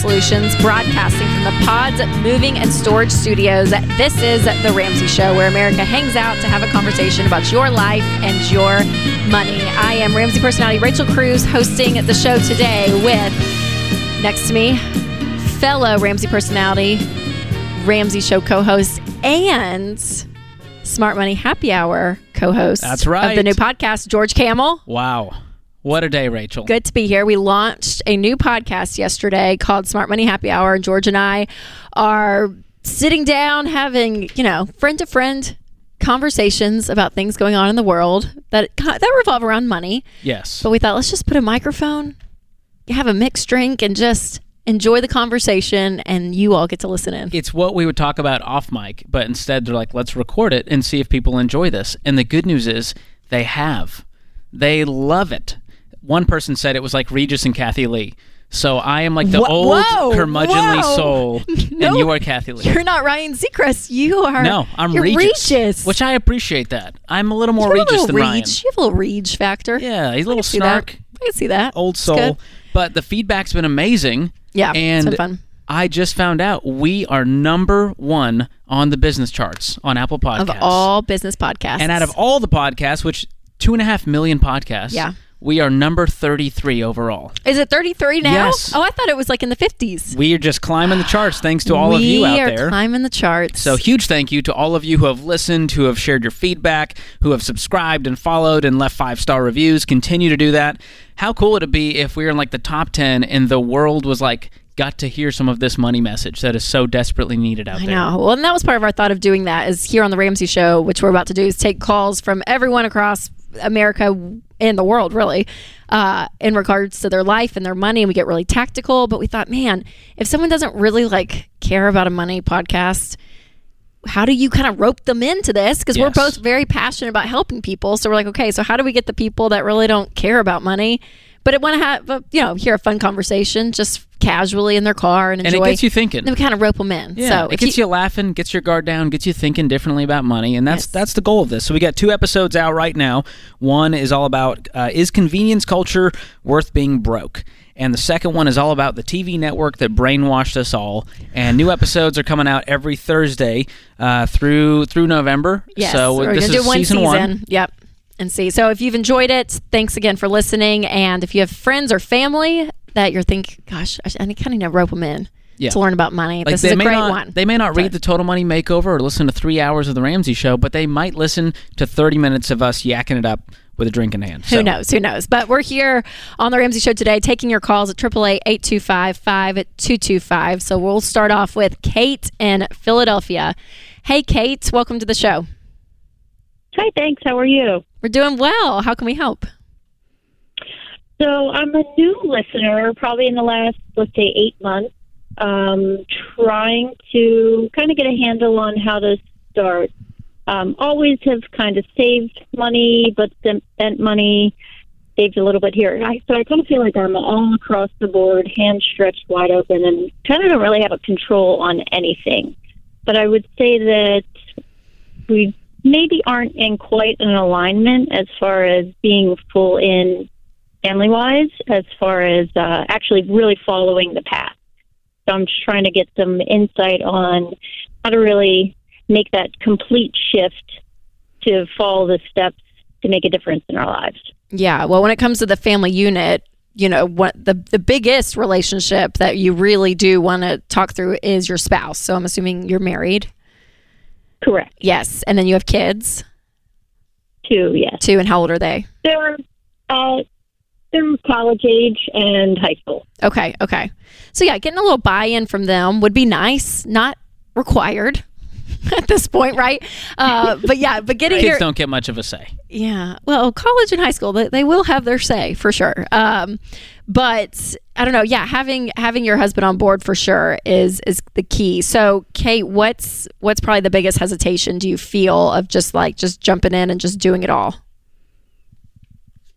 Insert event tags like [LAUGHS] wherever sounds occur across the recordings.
Solutions, broadcasting from the Pods Moving and Storage Studios. This is The Ramsey Show, where America hangs out to have a conversation about your life and your money. I am Ramsey personality Rachel Cruze hosting the show today with, next to me, fellow Ramsey personality, Ramsey Show co host, and Smart Money Happy Hour co host That's right. of the new podcast, George Kamel. Wow. What a day, Rachel. Good to be here. We launched a new podcast yesterday called Smart Money Happy Hour, and George and I are sitting down having, you know, friend to friend conversations about things going on in the world that that revolve around money. Yes. But we thought let's just put a microphone, have a mixed drink, and just enjoy the conversation, and you all get to listen in. It's what we would talk about off mic, but instead they're like, let's record it and see if people enjoy this. And the good news is they have. They love it. One person said it was like Regis and Kathie Lee. So I am like the Wha- old whoa, curmudgeonly whoa. soul, No. [LAUGHS] and you are Kathie Lee. You're not Ryan Seacrest. You are. no, I'm you're Regis, Regis. which I appreciate that. I'm a little more you have a Regis little than Reg. Ryan. You have a little Reg factor. Yeah, he's a little can see snark. I can see that. old It's soul. good. But the feedback's been amazing. Yeah, it's and been fun. I just found out we are number one on the business charts on Apple Podcasts. Of all business podcasts. and out of all the podcasts, which two and a half million podcasts, Yeah. We are number 33 overall. Is it 33 now? Yes. Oh, I thought it was like in the 50s. We are just climbing the charts thanks to all of you out there. We are climbing the charts. So huge thank you to all of you who have listened, who have shared your feedback, who have subscribed and followed and left five star reviews. Continue to do that. How cool would it be if we were in like the top 10 and the world was like got to hear some of this money message that is so desperately needed out I there. know. Well, and that was part of our thought of doing that is here on the Ramsey Show, which we're about to do, is take calls from everyone across America and the world, really, uh, in regards to their life and their money. And we get really tactical. But we thought, man, if someone doesn't really like care about a money podcast, how do you kind of rope them into this? Because we're both very passionate about helping people. So we're like, okay, so how do we get the people that really don't care about money, but it want to have, but, you know, hear a fun conversation just casually in their car and enjoy. And it gets you thinking. Then we kind of rope them in. Yeah, so it gets you, laughing, gets your guard down, gets you thinking differently about money, and that's Yes. that's the goal of this. So we got two episodes out right now. One is all about uh, is convenience culture worth being broke, and the second one is all about the TV network that brainwashed us all. And new episodes are coming out every Thursday uh, through through November. Yes, so we're this is do one season, season. one. Yep. And see. So if you've enjoyed it, thanks again for listening. And if you have friends or family that you're thinking, gosh, I kind of need to rope them in Yeah. to learn about money. Like this they is a may great not, one. They may not read the Total Money Makeover or listen to three hours of the Ramsey Show, but they might listen to thirty minutes of us yakking it up with a drink in hand. Who So- knows? Who knows? But we're here on the Ramsey Show today, taking your calls at 888-825-5225. So we'll start off with Kate in Philadelphia. Hey, Kate, welcome to the show. Hi, thanks. How are you? We're doing well. How can we help? So I'm a new listener, probably in the last, let's say, eight months, um, trying to kind of get a handle on how to start. Um, always have kind of saved money, but spent money, saved a little bit here. I, so I kind of feel like I'm all across the board, hands stretched wide open, and kind of don't really have a control on anything. But I would say that we maybe aren't in quite an alignment as far as being full in family wise, as far as uh, actually really following the path. So I'm just trying to get some insight on how to really make that complete shift to follow the steps to make a difference in our lives. Yeah. Well, when it comes to the family unit, you know, what the the biggest relationship that you really do want to talk through is your spouse. So I'm assuming you're married. Correct. Yes. And then you have kids Two, yes. Two, And how old are they? They're uh, they're college age and high school. Okay. Okay. So yeah, getting a little buy-in from them would be nice, not required [LAUGHS] at this point, right? Uh, but yeah, but getting Kids your don't get much of a say. Yeah. Well, college and high school, they, they will have their say for sure. Um, but I don't know. Yeah, having having your husband on board for sure is is the key. So, Kate, what's what's probably the biggest hesitation do you feel of just like just jumping in and just doing it all?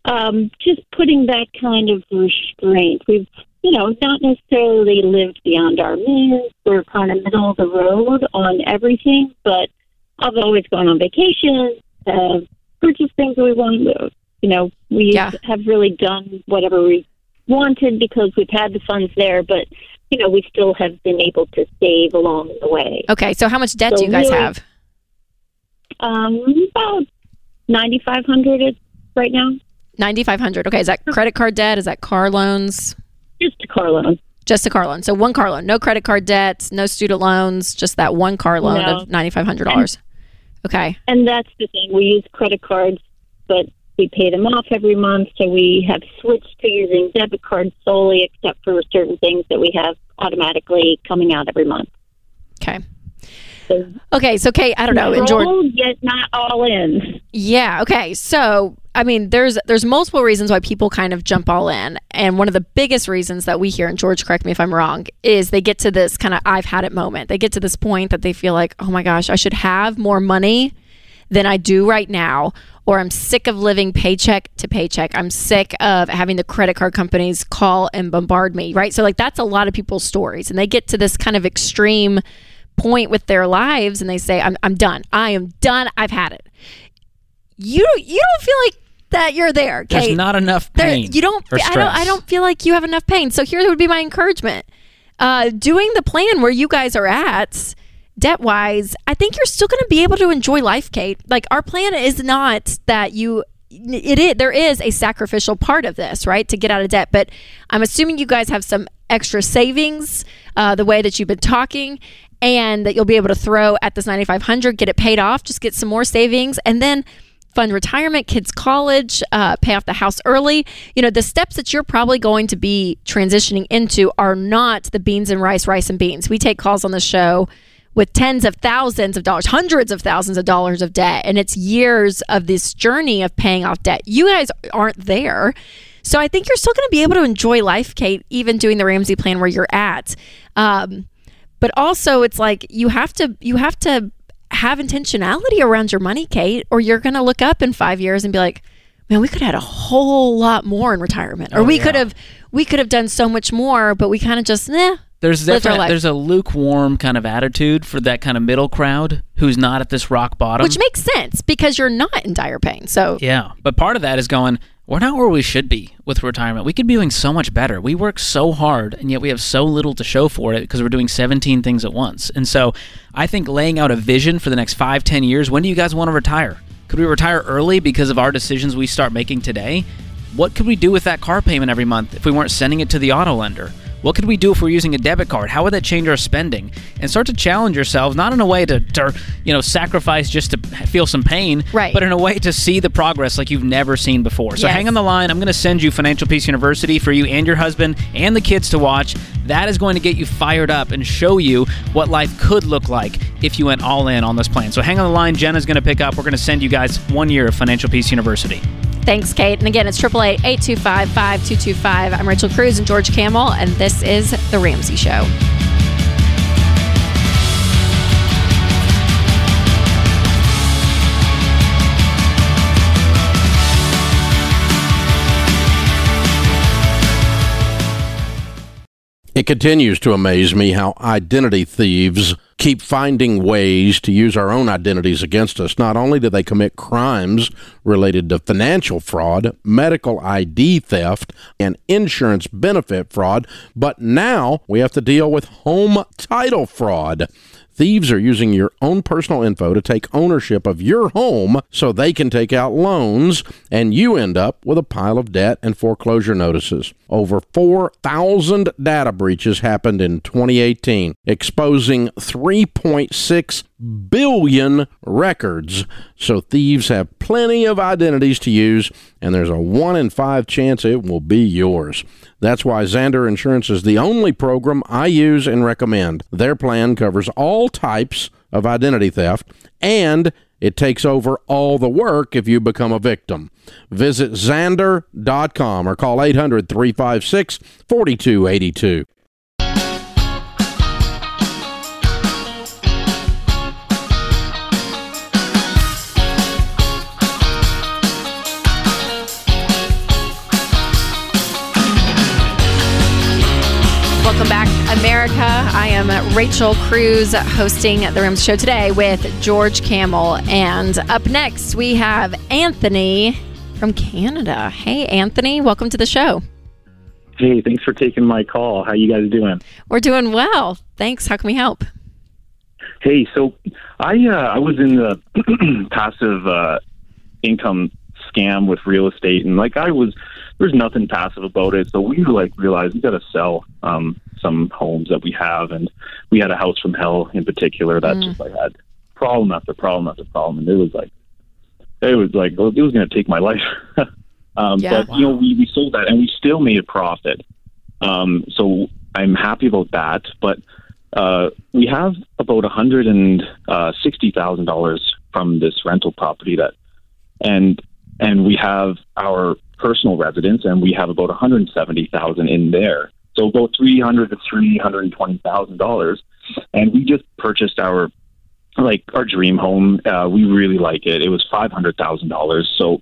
um, just putting that kind of restraint. We've, you know, not necessarily lived beyond our means. We're kind of middle of the road on everything, but I've always gone on vacation, uh, purchased things we wanted. You know, we Yeah. have really done whatever we wanted because we've had the funds there, but you know, we still have been able to save along the way. Okay, so how much debt So do you guys really- have? Um, about ninety five hundred right now, Ninety five hundred. Okay, is that credit card debt? Is that car loans? just a car loan. Just a car loan. So one car loan, no credit card debts, no student loans, just that one car loan No. of ninety five hundred dollars. Okay. And that's the thing. We use credit cards, but we pay them off every month. So we have switched to using debit cards solely, except for certain things that we have automatically coming out every month. Okay. So Okay. So Kate, I don't know. Roll, yet not all in. Yeah. Okay. So, I mean, there's there's multiple reasons why people kind of jump all in, and one of the biggest reasons that we hear, and George, correct me if I'm wrong, is they get to this kind of I've had it moment. They get to this point that they feel like, oh my gosh, I should have more money than I do right now, or I'm sick of living paycheck to paycheck. I'm sick of having the credit card companies call and bombard me, right? So, like, that's a lot of people's stories, and they get to this kind of extreme point with their lives and they say I'm, I'm done i am done i've had it you you don't feel like that you're there There's not enough There- pain. you don't I don't I don't feel like you have enough pain. So here would be my encouragement. Uh, doing the plan where you guys are at debt wise, I think you're still going to be able to enjoy life, Kate. Like our plan is not that you it is there is a sacrificial part of this, right? To get out of debt, but I'm assuming you guys have some extra savings uh, the way that you've been talking and that you'll be able to throw at this 9500 get it paid off just get some more savings and then fund retirement, kids' college, uh, pay off the house early. You know, the steps that you're probably going to be transitioning into are not the beans and rice, rice and beans. We take calls on the show with tens of thousands of dollars, hundreds of thousands of dollars of debt, and it's years of this journey of paying off debt. You guys aren't there. So I think you're still going to be able to enjoy life, Kate, even doing the Ramsey plan where you're at. Um, but also it's like you have to you have to have intentionality around your money, Kate, or you're going to look up in 5 years and be like, "Man, we could have had a whole lot more in retirement." Or Oh, we yeah. could have we could have done so much more, but we kind of just, "Nah." There's definitely there's a lukewarm kind of attitude for that kind of middle crowd who's not at this rock bottom. Which makes sense because you're not in dire pain. So, Yeah, but part of that is going, we're not where we should be with retirement. We could be doing so much better. We work so hard, and yet we have so little to show for it because we're doing 17 things at once. And so I think laying out a vision for the next five, 10 years when do you guys want to retire? Could we retire early because of our decisions we start making today? What could we do with that car payment every month if we weren't sending it to the auto lender? What could we do if we're using a debit card? How would that change our spending? And start to challenge yourselves, not in a way to, to you know, sacrifice just to feel some pain, Right. but in a way to see the progress like you've never seen before. So Yes. hang on the line. I'm going to send you Financial Peace University for you and your husband and the kids to watch. That is going to get you fired up and show you what life could look like if you went all in on this plan. So hang on the line. Jenna's going to pick up. We're going to send you guys one year of Financial Peace University. thanks, Kate. And again, it's 888 825 5225. I'm Rachel Cruze and George Kamel, and this is The Ramsey Show. It continues to amaze me how identity thieves keep finding ways to use our own identities against us. Not only do they commit crimes related to financial fraud, medical ID theft, and insurance benefit fraud, but now we have to deal with home title fraud. Thieves are using your own personal info to take ownership of your home so they can take out loans, and you end up with a pile of debt and foreclosure notices. Over 4,000 data breaches happened in 2018, exposing 3.6 billion records. So thieves have plenty of identities to use, and there's a 1 in 5 chance it will be yours. That's why Zander Insurance is the only program I use and recommend. Their plan covers all types of identity theft and it takes over all the work if you become a victim. Visit Zander.com or call 800 356 4282. Rachel Cruze hosting the Ramsey Show today with George Kamel. And up next, we have Anthony from Canada. Hey, Anthony, welcome to the show. Hey, thanks for taking my call. How you guys doing? We're doing well. Thanks. How can we help? Hey, so I uh, I was in the [CLEARS THROAT] passive uh, income scam with real estate, and like I was, there's nothing passive about it. So we like realized we got to sell um, some homes that we have, and we had a house from hell in particular that just like had problem after problem after problem, and it was like it was like it was going to take my [LAUGHS] life. um, Yeah. But you know, we, we sold that, and we still made a profit. Um, so I'm happy about that, but uh, we have about a hundred and uh, sixty thousand dollars from this rental property that, and and we have our personal residence, and we have about one hundred seventy thousand in there. So about three hundred to three hundred twenty thousand dollars, and we just purchased our like our dream home. Uh, we really like it. It was five hundred thousand dollars. So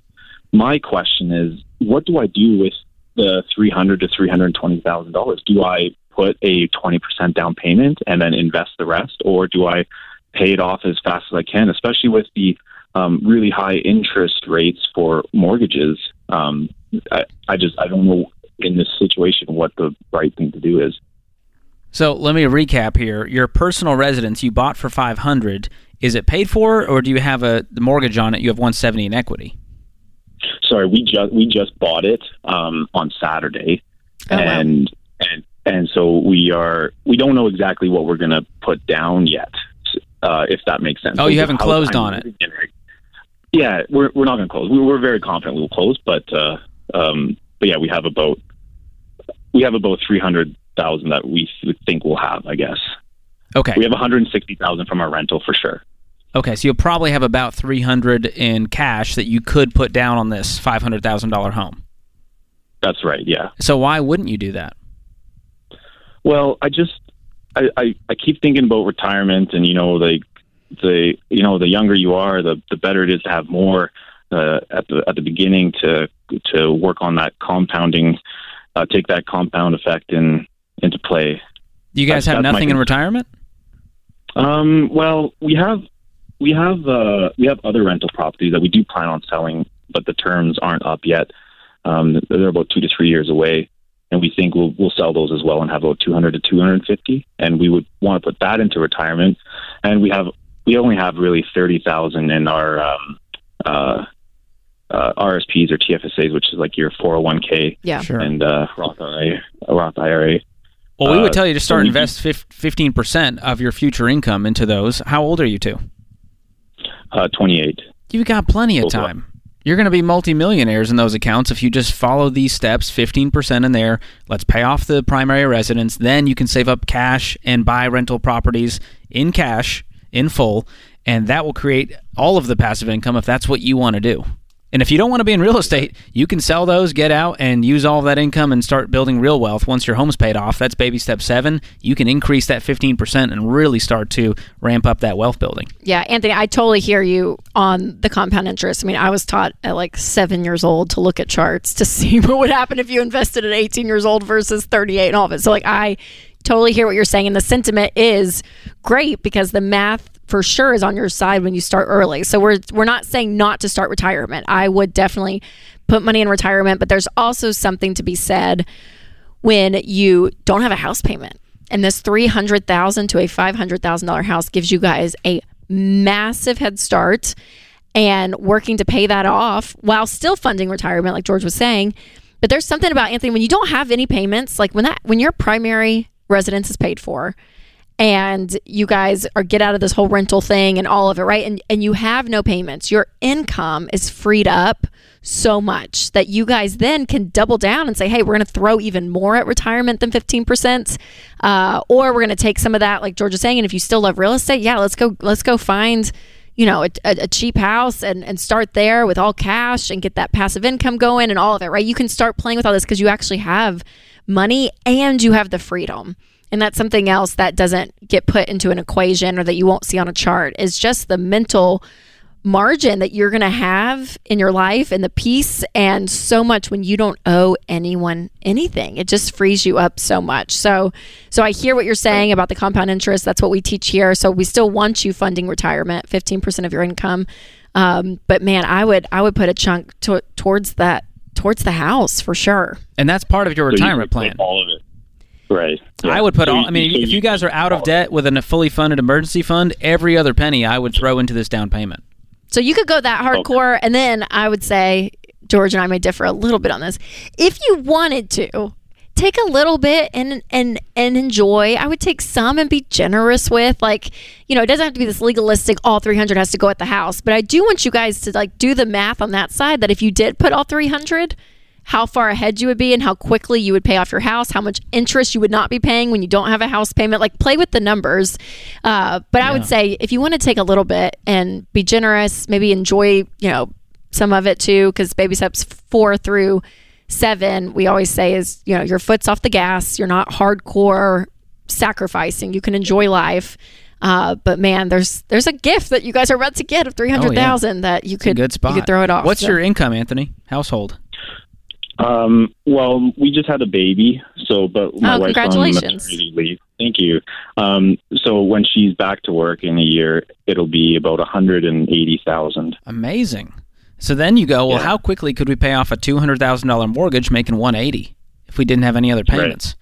my question is, what do I do with the three hundred to three hundred twenty thousand dollars? Do I put a twenty percent down payment and then invest the rest, or do I pay it off as fast as I can? Especially with the um, really high interest rates for mortgages. Um, I, I just I don't know in this situation what the right thing to do is. So let me recap here. Your personal residence you bought for 500. Is it paid for, or do you have a the mortgage on it? You have 170 in equity. sorry, we just we just bought it um, on Saturday, Oh, wow. and and and so we are we don't know exactly what we're going to put down yet, uh, if that makes sense. Oh, you haven't closed on it. moving in right- Yeah, we're we're not going to close. We, we're very confident we'll close, but uh, um, but yeah, we have about we have about three hundred thousand that we think we'll have. I guess Okay. we have one hundred sixty thousand from our rental for sure. Okay, so you'll probably have about 300 in cash that you could put down on this $500,000 home. That's right. Yeah. So why wouldn't you do that? Well, I just I, I, I keep thinking about retirement, and you know, like the you know, the younger you are, the the better it is to have more uh, at the at the beginning to to work on that compounding, uh, take that compound effect in into play. You guys That's- have that's nothing in retirement? Um, well, we have we have uh, we have other rental properties that we do plan on selling, but the terms aren't up yet. Um, they're about two to three years away, and we think we'll we'll sell those as well and have about two hundred to two hundred and fifty. And we would want to put that into retirement. And we have we only have really thirty thousand in our um, uh, uh, RSPs or TFSAs, which is like your four hundred one k Yeah. Sure. and uh, Roth IRA. Roth IRA. Well, we would Uh, tell you to start we- invest 15% of your future income into those. How old are you two? Uh, twenty eight. You've got plenty of time. You're going to be multimillionaires in those accounts if you just follow these steps 15% in there. Let's pay off the primary residence. Then you can save up cash and buy rental properties in cash, in full. And that will create all of the passive income if that's what you want to do. And if you don't want to be in real estate, you can sell those, get out, and use all of that income and start building real wealth once your home's paid off. That's baby step seven. You can increase that 15% and really start to ramp up that wealth building. Yeah, Anthony, I totally hear you on the compound interest. I mean, I was taught at like seven years old to look at charts to [LAUGHS] see what would happen if you invested at 18 years old versus 38 and all of it. So, like, I totally hear what you're saying. And the sentiment is great because the math for sure is on your side when you start early. So, we're, we're not saying not to start retirement. I would definitely put money in retirement, but there's also something to be said when you don't have a house payment. And this three hundred thousand to a five hundred thousand dollar house gives you guys a massive head start and working to pay that off while still funding retirement, like George was saying. But there's something about Anthony when you don't have any payments, like when that when your primary residence is paid for and you guys are get out of this whole rental thing and all of it, right? And and you have no payments. Your income is freed up so much that you guys then can double down and say, hey, we're going to throw even more at retirement than 15%. Uh, or we're going to take some of that, like George is saying. And if you still love real estate, yeah, let's go, let's go find, you know, a, a, cheap house and, and start there with all cash and get that passive income going and all of it, right? You can start playing with all this because you actually have money and you have the freedom. And that's something else that doesn't get put into an equation or that you won't see on a chart is just the mental margin that you're going to have in your life and the peace and so much when you don't owe anyone anything it just frees you up so much so so i hear what you're saying about the compound interest that's what we teach here so we still want you funding retirement 15% of your income um, but man i would i would put a chunk to, towards that towards the house for sure. And that's part of your So you retirement put plan. All of it. Right. I would put So all. I mean, so if you guys are out of debt with a fully funded emergency fund, every other penny I would throw into this down payment. So you could go that hardcore, and then I would say George and I may differ a little bit on this. If you wanted to, take a little bit and and and enjoy. I would take some and be generous with, like, you know, it doesn't have to be this legalistic. All three hundred has to go at the house, but I do want you guys to like do the math on that side. That if you did put all three hundred. How far ahead you would be, and how quickly you would pay off your house, how much interest you would not be paying when you don't have a house payment. Like, play with the numbers. Uh, but I would say if you want to take a little bit and be generous, maybe enjoy, you know, some of it too, because baby steps four through seven, we always say is, you know, your foot's off the gas. You're not hardcore sacrificing. You can enjoy life. Uh, but man, there's there's a gift that you guys are about to get of three hundred thousand that you could good spot. you could throw it off. What's So- your income, Anthony? Household. Um, well, we just had a baby, so but my Oh, wife's on congratulations. maternity leave. Thank you. Um, so when she's back to work in a year, it'll be about a hundred and eighty thousand. Amazing. So then you go, well, Yeah. how quickly could we pay off a two hundred thousand dollar mortgage, making one eighty, if we didn't have any other payments?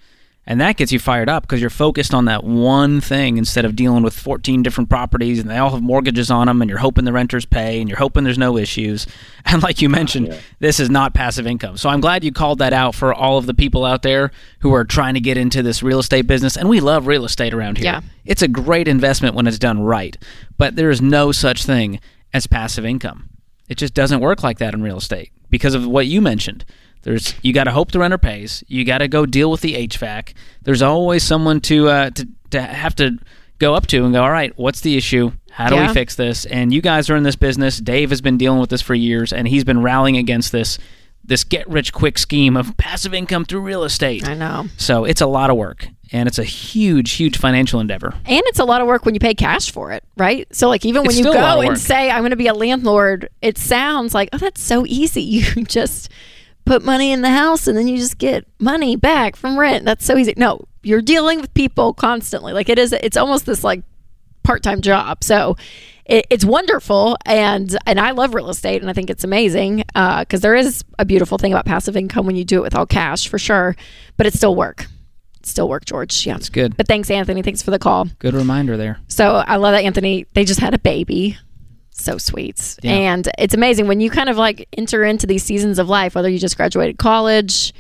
And that gets you fired up because you're focused on that one thing instead of dealing with 14 different properties and they all have mortgages on them and you're hoping the renters pay and you're hoping there's no issues. [LAUGHS] And like you mentioned, this is not passive income. So I'm glad you called that out for all of the people out there who are trying to get into this real estate business. And we love real estate around here. Yeah. It's a great investment when it's done right, but there is no such thing as passive income. It just doesn't work like that in real estate because of what you mentioned. There's you got to hope the renter pays. You got to go deal with the HVAC. There's always someone to uh, to to have to go up to and go. All right, what's the issue? How do Yeah. we fix this? And you guys are in this business. Dave has been dealing with this for years, and he's been rallying against this this get rich quick scheme of passive income through real estate. I know. So it's a lot of work, and it's a huge, huge financial endeavor. And it's a lot of work when you pay cash for it, right? So like even when It's you still a lot go and say I'm going to be a landlord, it sounds like oh that's so easy. [LAUGHS] You just put money in the house and then you just get money back from rent. That's so easy. No, you're dealing with people constantly. Like it is it's almost this like part-time job. So it, it's wonderful and and I love real estate and I think it's amazing uh, because there is a beautiful thing about passive income when you do it with all cash for sure, but it's still work. It's still work, George. Yeah. It's good. But thanks, Anthony. Thanks for the call. Good reminder there. So I love that Anthony. They just had a baby. So sweet. Yeah. And it's amazing when you kind of like enter into these seasons of life, whether you just graduated college,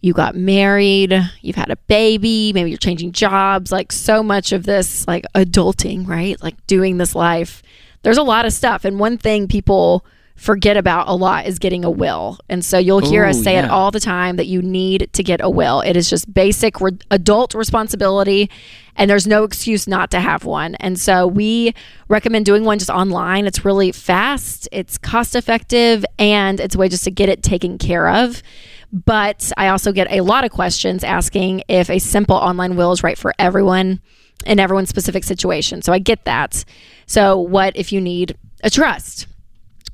you got married, you've had a baby, maybe you're changing jobs, like so much of this like adulting, right? Like doing this life. There's a lot of stuff. And one thing people forget about a lot is getting a will. And so you'll hear us Ooh, say it all the time that you need to get a will. It is just basic re- adult responsibility and there's no excuse not to have one. And so we recommend doing one just online. It's really fast, it's cost effective, and it's a way just to get it taken care of. But I also get a lot of questions asking if a simple online will is right for everyone in everyone's specific situation. So I get that. So, what if you need a trust?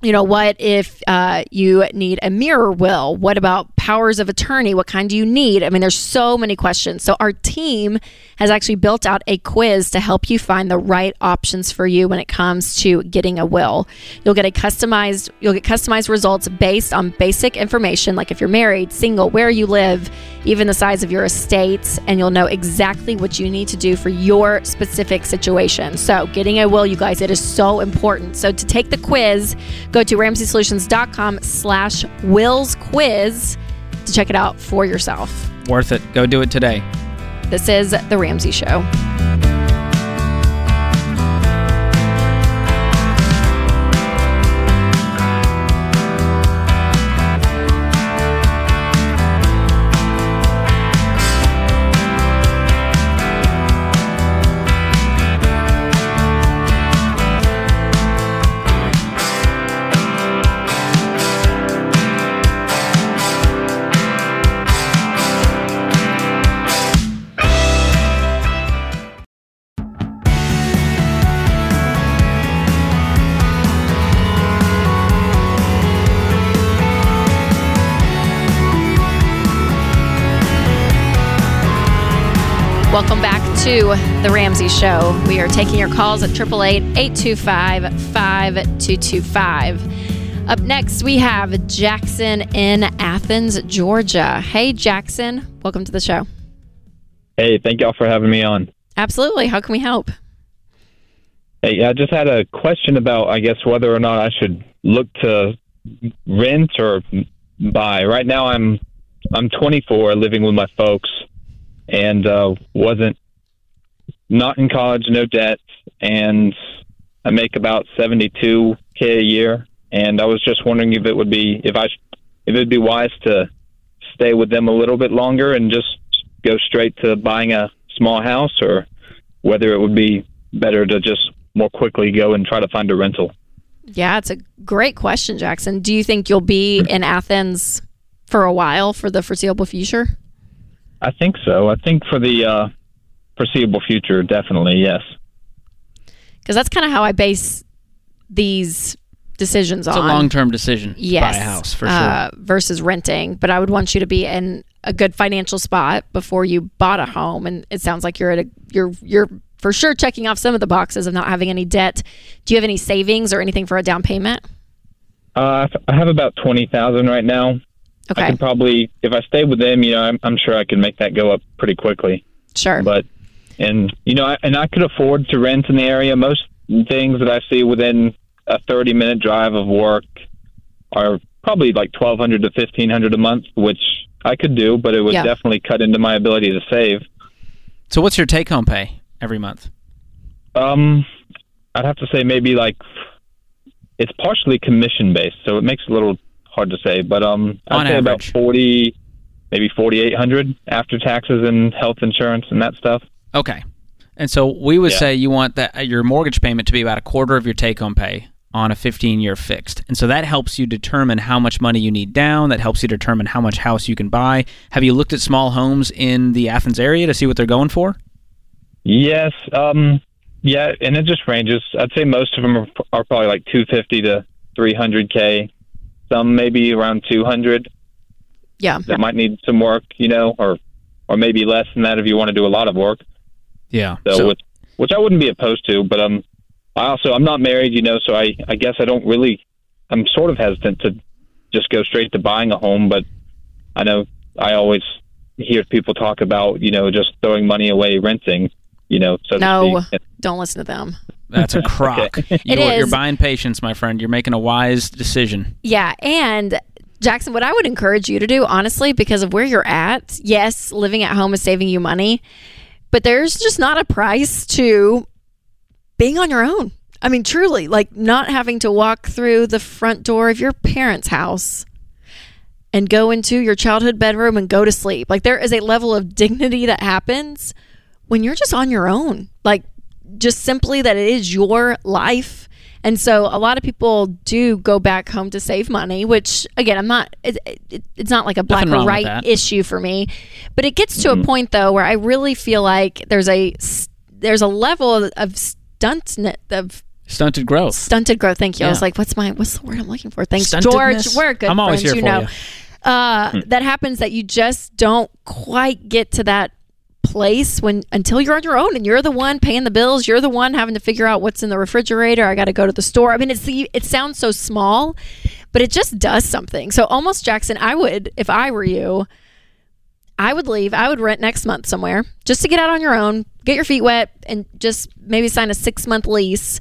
You know what if uh, you need a mirror will? What about powers of attorney what kind do you need? I mean there's so many questions. So our team has actually built out a quiz to help you find the right options for you when it comes to getting a will. You'll get a customized you'll get customized results based on basic information like if you're married single where you live even the size of your estate and you'll know exactly what you need to do for your specific situation. So getting a will you guys it is so important. So to take the quiz go to ramseysolutions.com slash wills quiz to check it out for yourself Worth it. Go do it today. this is the ramsey show Welcome back to The Ramsey Show. We are taking your calls at 888 825 5225. Up next, we have Jackson in Athens, Georgia. Hey, Jackson, welcome to the show. Hey, thank y'all for having me on. Absolutely. How can we help? Hey, I just had a question about, I guess, whether or not I should look to rent or buy. Right now, I'm I'm 24, living with my folks, and uh, wasn't not in college, no debt, and I make about 72k a year. And I was just wondering if it would be if I if it would be wise to stay with them a little bit longer and just go straight to buying a small house, or whether it would be better to just more quickly go and try to find a rental. Yeah, it's a great question, Jackson. Do you think you'll be in Athens for a while for the foreseeable future? I think so. I think for the uh, foreseeable future, definitely, yes. Because that's kind of how I base these decisions It's on. It's a long term decision to yes, buy a house for sure. uh, versus renting. But I would want you to be in a good financial spot before you bought a home. And it sounds like you're at a you're you're for sure checking off some of the boxes of not having any debt. Do you have any savings or anything for a down payment? Uh, I have about twenty thousand right now. I Okay, could probably, if I stay with them, you know, I'm, I'm sure I can make that go up pretty quickly. sure. But, and you know, I, and I could afford to rent in the area. Most things that I see within a 30 minute drive of work are probably like 1200 to 1500 a month, which I could do, but it would Yeah. definitely cut into my ability to save. so, what's your take home pay every month? Um, I'd have to say maybe like it's partially commission based, so it makes it a little hard to say. But um, I'd On say about forty, maybe forty eight hundred after taxes and health insurance and that stuff. Okay. And so we would Yeah. say you want that uh, your mortgage payment to be about a quarter of your take home pay on a 15 year fixed. And so that helps you determine how much money you need down. That helps you determine how much house you can buy. Have you looked at small homes in the Athens area to see what they're going for? Yes, um, yeah, and it just ranges. I'd say most of them are, are probably like two fifty to three hundred k. Some maybe around two hundred yeah, that might need some work, you know, or or maybe less than that if you want to do a lot of work. Yeah. So, which, which I wouldn't be opposed to, but um, I also I'm not married, you know, so I I guess I don't really I'm sort of hesitant to just go straight to buying a home, but I know I always hear people talk about you know just throwing money away renting, you know. So No. don't listen to them. that's a [LAUGHS] crock. [LAUGHS] It you, are You're is. buying patience, my friend. You're making a wise decision. Yeah, and Jackson, what I would encourage you to do, honestly, because of where you're at, yes, living at home is saving you money, but there's just not a price to being on your own. I mean, truly, like not having to walk through the front door of your parents' house and go into your childhood bedroom and go to sleep. Like there is a level of dignity that happens when you're just on your own. Like just simply that it is your life. And so a lot of people do go back home to save money, which again, I'm not, it, it, it's not like a black or right issue for me, but it gets to a point though where I really feel like there's a, there's a level of, stunt, of Stunted growth. stunted growth. Thank you. I was like, what's my, what's the word I'm looking for? Thanks, George. We're good I'm always friends, here you for know. you. Uh, That happens that you just don't quite get to that place when until you're on your own and you're the one paying the bills you're the one having to figure out what's in the refrigerator i got to go to the store. I mean it's the it sounds so small but it just does something. So almost jackson i would if i were you i would leave i would rent next month somewhere just to get out on your own get your feet wet and just maybe sign a six month lease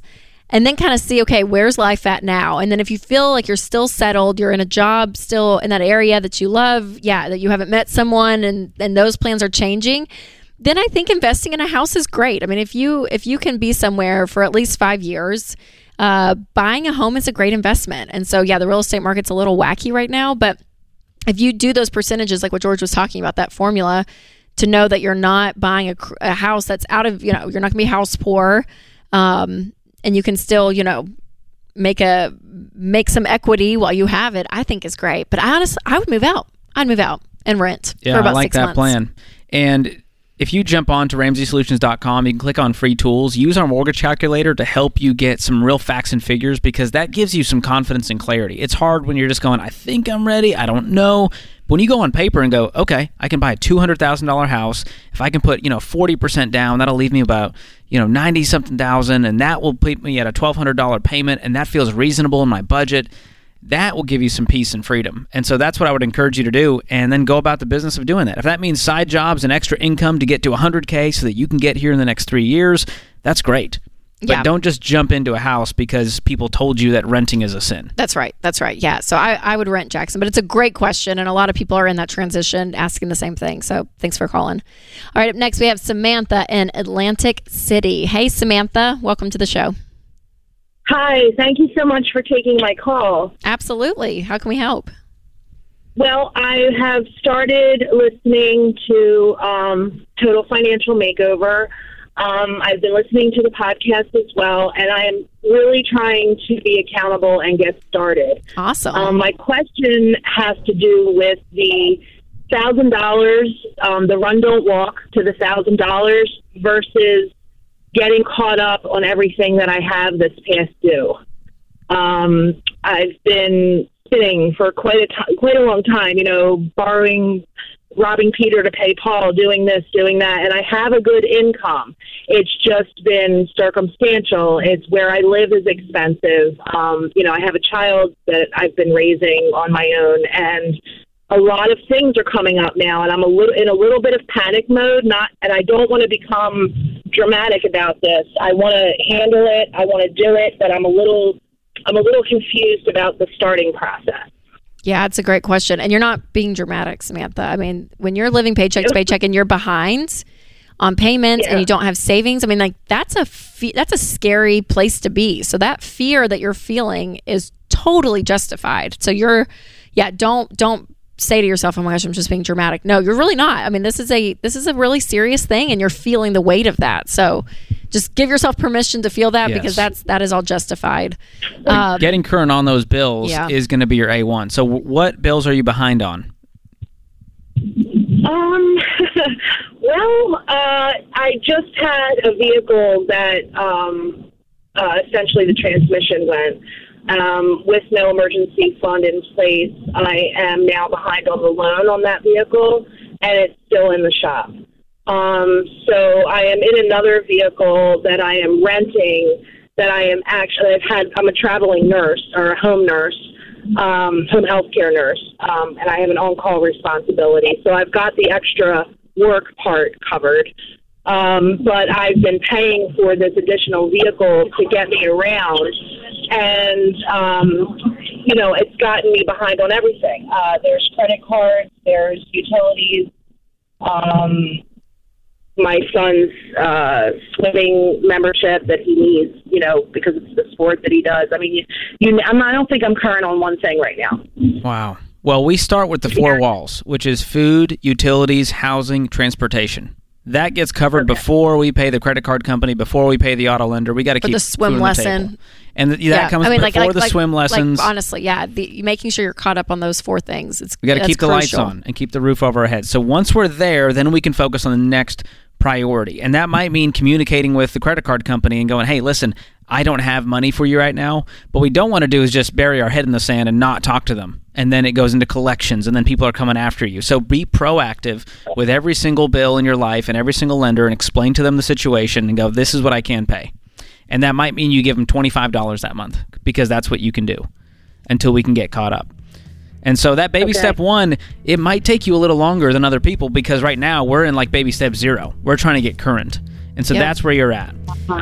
and then kind of see okay where's life at now? And then if you feel like you're still settled you're in a job still in that area that you love yeah that you haven't met someone and and those plans are changing then i think investing in a house is great. I mean if you if you can be somewhere for at least five years uh, buying a home is a great investment. And so yeah the real estate market's a little wacky right now but if you do those percentages like what george was talking about that formula to know that you're not buying a, a house that's out of you know you're not going to be house poor um, and you can still you know make a make some equity while you have it i think is great. But i honestly i would move out. I'd move out and rent Yeah, for about I like six that months. plan. And if you jump on to RamseySolutions.com, you can click on free tools. Use our mortgage calculator to help you get some real facts and figures because that gives you some confidence and clarity. It's hard when you're just going, I think I'm ready. I don't know. When you go on paper and go, okay, I can buy a $200,000 house. If I can put, you know, 40% down, that'll leave me about, you know, 90 something thousand. And that will put me at a $1,200 payment. And that feels reasonable in my budget that will give you some peace and freedom. And so that's what I would encourage you to do and then go about the business of doing that. If that means side jobs and extra income to get to 100K so that you can get here in the next three years, that's great. But Yeah. don't just jump into a house because people told you that renting is a sin. That's right. That's right. Yeah. So I, I would rent Jackson, but it's a great question. And a lot of people are in that transition asking the same thing. So thanks for calling. All right. Up next, we have Samantha in Atlantic City. Hey, Samantha. Welcome to the show. Hi, thank you so much for taking my call. Absolutely. How can we help? Well, I have started listening to um, Total Financial Makeover. Um, I've been listening to the podcast as well, and I'm really trying to be accountable and get started. Awesome. Um, my question has to do with the thousand dollars, um, the run don't walk to the thousand dollars versus getting caught up on everything that I have that's past due. Um, I've been sitting for quite a ti quite a long time. You know, borrowing, robbing Peter to pay Paul, doing this, doing that, and I have a good income. It's just been circumstantial. It's where I live is expensive. Um, you know, I have a child that I've been raising on my own, and a lot of things are coming up now, and I'm a little in a little bit of panic mode. Not, and I don't want to become dramatic about this. I want to handle it. I want to do it, but I'm a little, I'm a little confused about the starting process. yeah, it's a great question. And you're not being dramatic, Samantha. I mean, when you're living paycheck to paycheck and you're behind on payments and you don't have savings, I mean, like that's a fe- that's a scary place to be. So that fear that you're feeling is totally justified. So you're, yeah, don't don't say to yourself, "Oh my gosh, I'm just being dramatic." No, you're really not. I mean, this is a this is a really serious thing, and you're feeling the weight of that. So just give yourself permission to feel that Yes. because that's that is all justified. Um, Getting current on those bills Yeah. is going to be your A1. So, w- what bills are you behind on? Um, [LAUGHS] well, uh, I just had a vehicle that um, uh, essentially the transmission went. Um, with no emergency fund in place, I am now behind on the loan on that vehicle, and it's still in the shop. Um, so I am in another vehicle that I am renting. That I am actually I've had. I'm a traveling nurse or a home nurse, um, home health care nurse, um, and I have an on-call responsibility. So I've got the extra work part covered. Um, but I've been paying for this additional vehicle to get me around, and um, you know it's gotten me behind on everything. Uh, there's credit cards, there's utilities, um, my son's uh, swimming membership that he needs, you know, because it's the sport that he does. I mean, you, you I'm, I don't think I'm current on one thing right now. Wow. Well, we start with the four walls, which is food, utilities, housing, transportation. That gets covered before we pay the credit card company, before we pay the auto lender. We got to keep the swim food on the lesson. and th- that comes I mean, before like, like, the like- swim like, lessons. honestly, yeah, the, making sure you're caught up on those four things. It's we got to keep the lights on and keep the roof over our heads. So once we're there, then we can focus on the next priority, and that might mean communicating with the credit card company and going, "Hey, listen, I don't have money for you right now." But we don't want to do is just bury our head in the sand and not talk to them, and then it goes into collections, and then people are coming after you. So be proactive with every single bill in your life and every single lender, and explain to them the situation and go, "This is what I can pay," and that might mean you give them twenty five dollars that month because that's what you can do until we can get caught up. And so that baby Okay. step one, it might take you a little longer than other people because right now we're in like baby step zero. We're trying to get current. And so Yep. that's where you're at.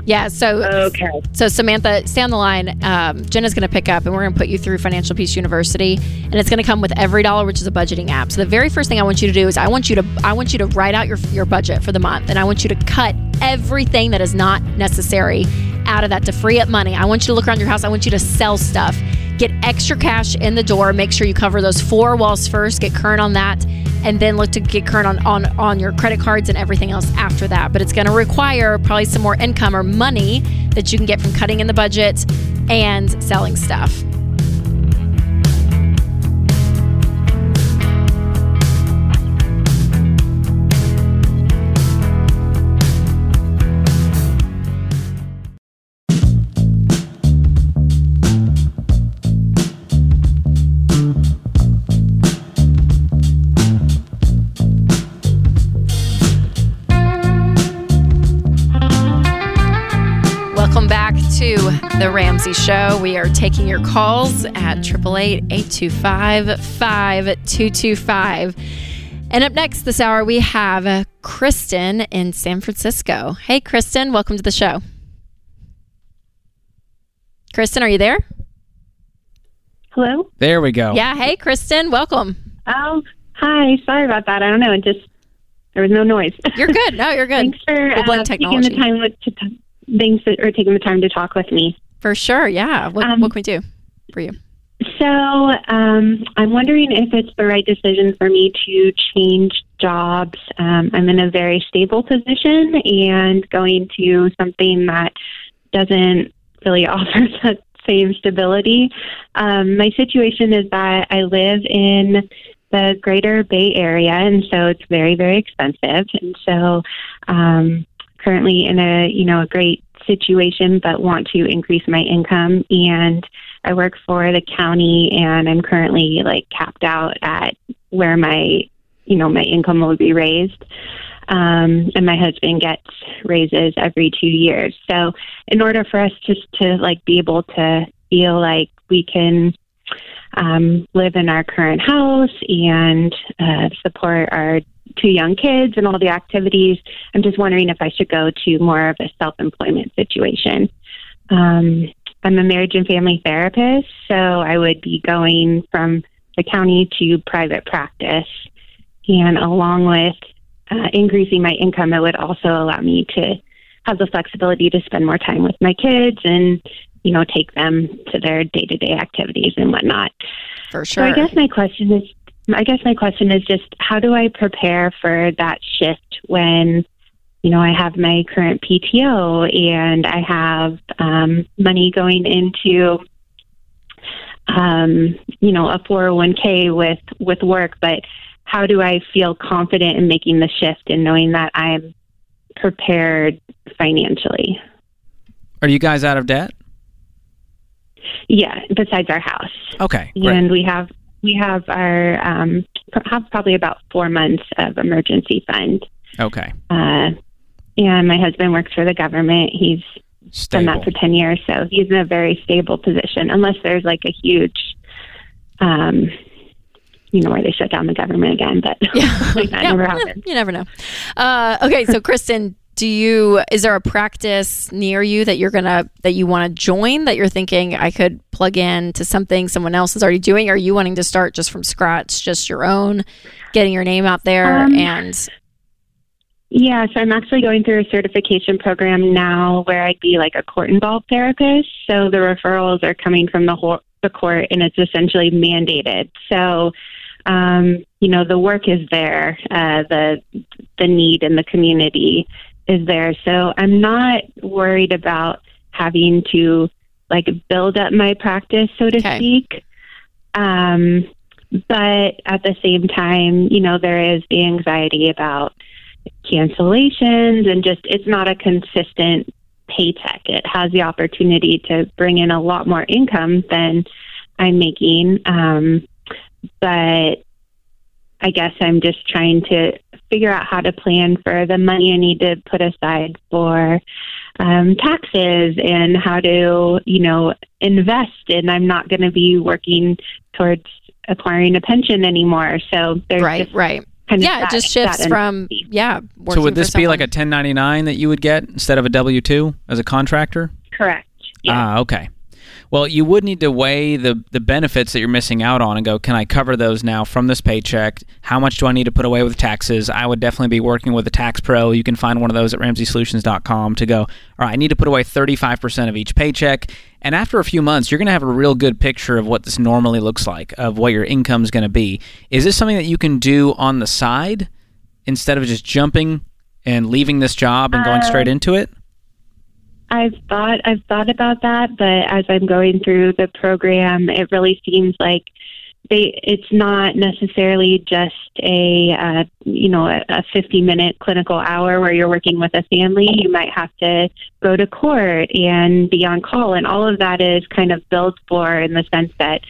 Yeah. So Okay. So Samantha, stay on the line. Um, Jenna's going to pick up, and we're going to put you through Financial Peace University, and it's going to come with EveryDollar, which is a budgeting app. So the very first thing I want you to do is I want you to I want you to write out your your budget for the month, and I want you to cut everything that is not necessary out of that to free up money. I want you to look around your house. I want you to sell stuff, get extra cash in the door. Make sure you cover those four walls first. Get current on that, and then look to get current on on on your credit cards and everything else after that. But it's going to require probably some more income or money that you can get from cutting in the budget and selling stuff. Welcome back to The Ramsey Show. We are taking your calls at 888 825 5225. And up next this hour, we have Kristen in San Francisco. Hey, Kristen, welcome to the show. Kristen, are you there? Hello? There we go. Yeah. Hey, Kristen, welcome. Oh, hi. Sorry about that. I don't know. It just, there was no noise. You're good. No, you're good. [LAUGHS] Thanks for We'll uh, taking the time to t- thanks for taking the time to talk with me. For sure. Yeah. What, Um, what can we do for you? So um, I'm wondering if it's the right decision for me to change jobs. Um, I'm in a very stable position and going to something that doesn't really [LAUGHS] offer that same stability. Um, my situation is that I live in the greater Bay Area, and so it's very, very expensive. And so um, currently in a you know a great situation, but want to increase my income and I work for the county and I'm currently like capped out at where my you know my income will be raised. Um, and my husband gets raises every two years. So in order for us just to like be able to feel like we can um, live in our current house and uh, support our two young kids and all the activities, I'm just wondering if I should go to more of a self employment situation. Um, I'm a marriage and family therapist, so I would be going from the county to private practice. And along with uh, increasing my income, it would also allow me to have the flexibility to spend more time with my kids and, you know, take them to their day to day activities and whatnot. For sure. So. I guess my question is, I guess my question is just how do I prepare for that shift when, you know, I have my current PTO and I have um, money going into, um, you know, a 401k with with work, but how do I feel confident in making the shift and knowing that I'm prepared financially? Are you guys out of debt? Yeah, besides our house. Okay. Great. and we have we have our um, have probably about four months of emergency fund. Okay. Uh, and my husband works for the government. He's done that for ten years, so he's in a very stable position. Unless there's like a huge, um, you know, where they shut down the government again, but Yeah. [LAUGHS] like that Yeah, never happens. You never know. Uh, okay, so Kristen, do you is there a practice near you that you're gonna that you want to join that you're thinking I could plug in to something someone else is already doing? Or are you wanting to start just from scratch, just your own, getting your name out there Um, and Yeah, so I'm actually going through a certification program now where I'd be like a court involved therapist. So the referrals are coming from the whole, the court and it's essentially mandated. So um, you know, the work is there, uh, the the need in the community is there. So I'm not worried about having to like build up my practice, so to Okay. speak. Um, but at the same time, you know, there is the anxiety about cancellations and just it's not a consistent paycheck. It has the opportunity to bring in a lot more income than I'm making. Um, but I guess I'm just trying to figure out how to plan for the money I need to put aside for um, taxes and how to, you know, invest. And I'm not going to be working towards acquiring a pension anymore. So there's right, just right. kind of Yeah, it just shifts from yeah. So would this be like a 1099 that you would get instead of a W two as a contractor? correct. Yeah. Ah, okay. Well, you would need to weigh the the benefits that you're missing out on and go, can I cover those now from this paycheck? How much do I need to put away with taxes? I would definitely be working with a tax pro. You can find one of those at ramseysolutions.com to go, all right, I need to put away 35% of each paycheck. And after a few months, you're going to have a real good picture of what this normally looks like, of what your income is going to be. Is this something that you can do on the side instead of just jumping and leaving this job and going straight uh, into it? I've thought I've thought about that, but as I'm going through the program, it really seems like they it's not necessarily just a uh, you know a, a 50 minute clinical hour where you're working with a family. You might have to go to court and be on call, and all of that is kind of built for in the sense that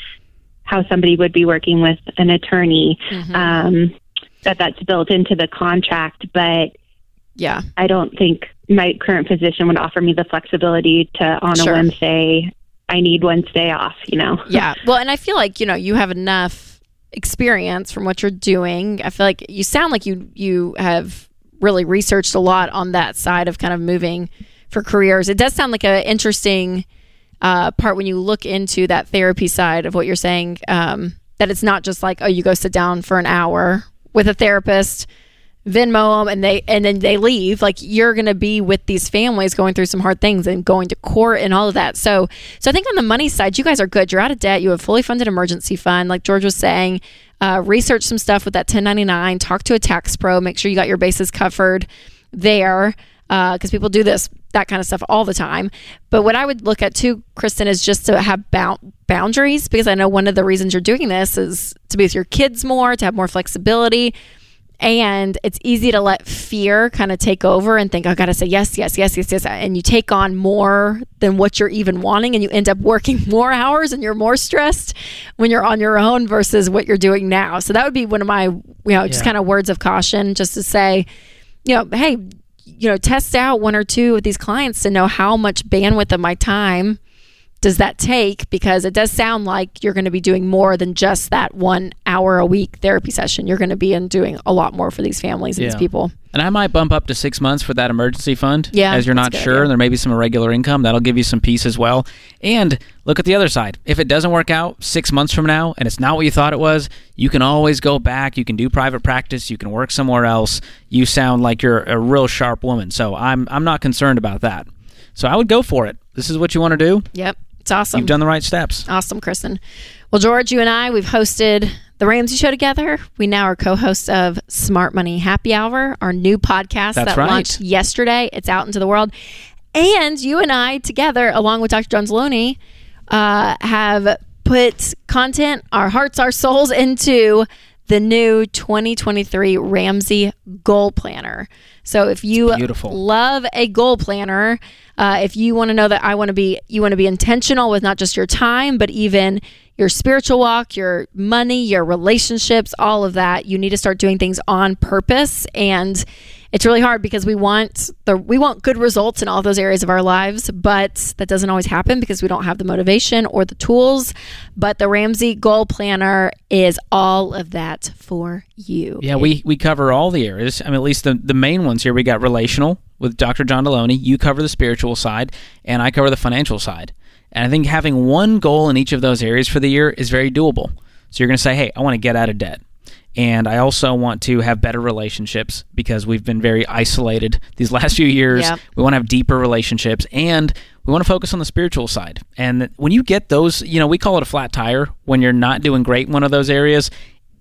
how somebody would be working with an attorney. Mhm. Um, that that's built into the contract, but yeah. I don't think my current position would offer me the flexibility to on Sure. a whim say I need Wednesday off. You know. [LAUGHS] Yeah. Well, and I feel like, you know, you have enough experience from what you're doing. I feel like you sound like you you have really researched a lot on that side of kind of moving for careers. It does sound like an interesting uh, part when you look into that therapy side of what you're saying. Um, that it's not just like, oh, you go sit down for an hour with a therapist, Venmo them, and they and then they leave. Like you're going to be with these families going through some hard things and going to court and all of that. So, so I think on the money side, you guys are good. You're out of debt. You have fully funded emergency fund, like George was saying. Uh, research some stuff with that 1099. Talk to a tax pro. Make sure you got your bases covered there because people do this that kind of stuff all the time. But what I would look at too, Kristen, is just to have bou- boundaries because I know one of the reasons you're doing this is to be with your kids more, to have more flexibility. And it's easy to let fear kind of take over and think, oh, I got to say yes, yes, yes, yes, yes. And you take on more than what you're even wanting. And you end up working [LAUGHS] more hours and you're more stressed when you're on your own versus what you're doing now. So that would be one of my, you know, just Yeah. kind of words of caution just to say, you know, hey, you know, test out one or two of these clients to know how much bandwidth of my time does that take because it does sound like you're going to be doing more than just that one hour a week therapy session. You're going to be in doing a lot more for these families and these people. And I might bump up to six months for that emergency fund. Yeah, As you're not good sure, and there may be some irregular income. That'll give you some peace as well. And look at the other side. If it doesn't work out six months from now and it's not what you thought it was, you can always go back. You can do private practice. You can work somewhere else. You sound like you're a real sharp woman. So I'm I'm not concerned about that. So I would go for it. This is what you want to do. Yep. It's awesome. You've done the right steps. Awesome, Kristen. Well, George, you and I, we've hosted the Ramsey Show together. We now are co-hosts of Smart Money Happy Hour, our new podcast That's that right. launched yesterday. It's out into the world. And you and I together, along with Dr. John Delony, uh, have put content, our hearts, our souls into the new 2023 Ramsey Goal Planner. So if you love a goal planner, uh, if you want to know that I want to be, you want to be intentional with not just your time, but even your spiritual walk, your money, your relationships, all of that, you need to start doing things on purpose. And it's really hard because we want the we want good results in all those areas of our lives, but that doesn't always happen because we don't have the motivation or the tools. But the Ramsey Goal Planner is all of that for you. Yeah, we, we cover all the areas. I mean, at least the, the main ones here. We got relational with Dr. John Delony. You cover the spiritual side, and I cover the financial side. And I think having one goal in each of those areas for the year is very doable. So you're going to say, hey, I want to get out of debt. And I also want to have better relationships because we've been very isolated these [LAUGHS] last few years. Yep. We want to have deeper relationships and we want to focus on the spiritual side. And when you get those, you know, we call it a flat tire when you're not doing great in one of those areas,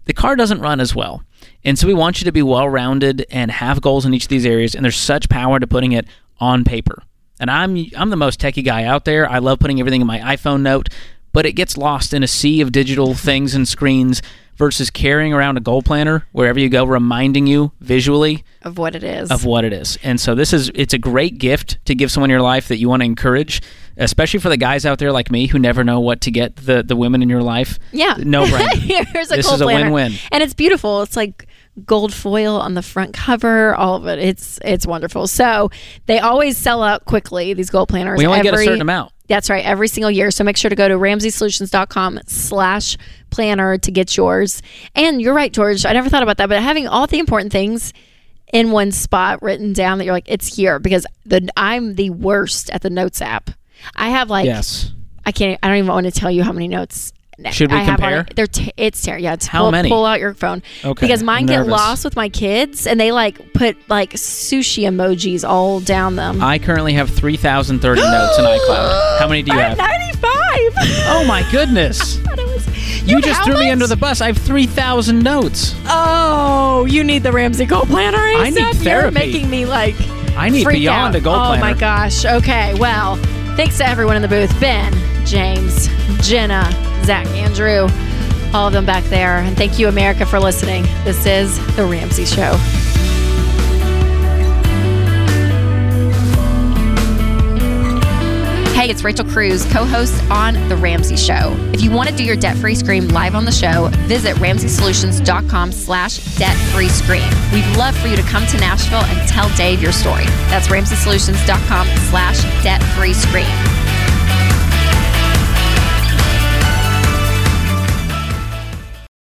the car doesn't run as well. And so we want you to be well rounded and have goals in each of these areas. And there's such power to putting it on paper. And I'm I'm the most techie guy out there. I love putting everything in my iPhone note, but it gets lost in a sea of digital things and screens versus carrying around a goal planner wherever you go, reminding you visually Of what it is. of what it is. And so this is it's a great gift to give someone in your life that you want to encourage, especially for the guys out there like me who never know what to get the the women in your life. Yeah. No [LAUGHS] brainer. Here's a This goal is a win-win. And it's beautiful. It's like gold foil on the front cover, all of it. It's it's wonderful. So they always sell out quickly, these gold planners. We only get a certain amount. That's right, every single year. So make sure to go to ramseysolutions.com slash planner to get yours. And you're right, George. I never thought about that, but having all the important things in one spot written down that you're like, it's here because the I'm the worst at the notes app. I have like Yes. I can't. I don't even want to tell you how many notes. Should we I have on. They're t- it's terrible. Yeah, it's How pull, many? Pull out your phone. Okay, Because mine get lost with my kids, and they like put like sushi emojis all down them. I currently have 3,030 [GASPS] notes in iCloud. How many do you I'm have? 95. [LAUGHS] Oh my goodness. [LAUGHS] was- You just threw me under the bus. I have 3,000 notes. Oh, you need the Ramsey Goal Planner. I need ASAP. You're making me like. I need beyond out. a goal oh planner. my gosh. Okay. Well, thanks to everyone in the booth Ben, James, Jenna, Zach, Andrew, all of them back there. And thank you, America, for listening. This is The Ramsey Show. Hey, it's Rachel Cruze, co host on The Ramsey Show. If you want to do your debt free scream live on the show, visit RamseySolutions.com slash debt free scream. We'd love for you to come to Nashville and tell Dave your story. That's RamseySolutions.com slash debt free scream.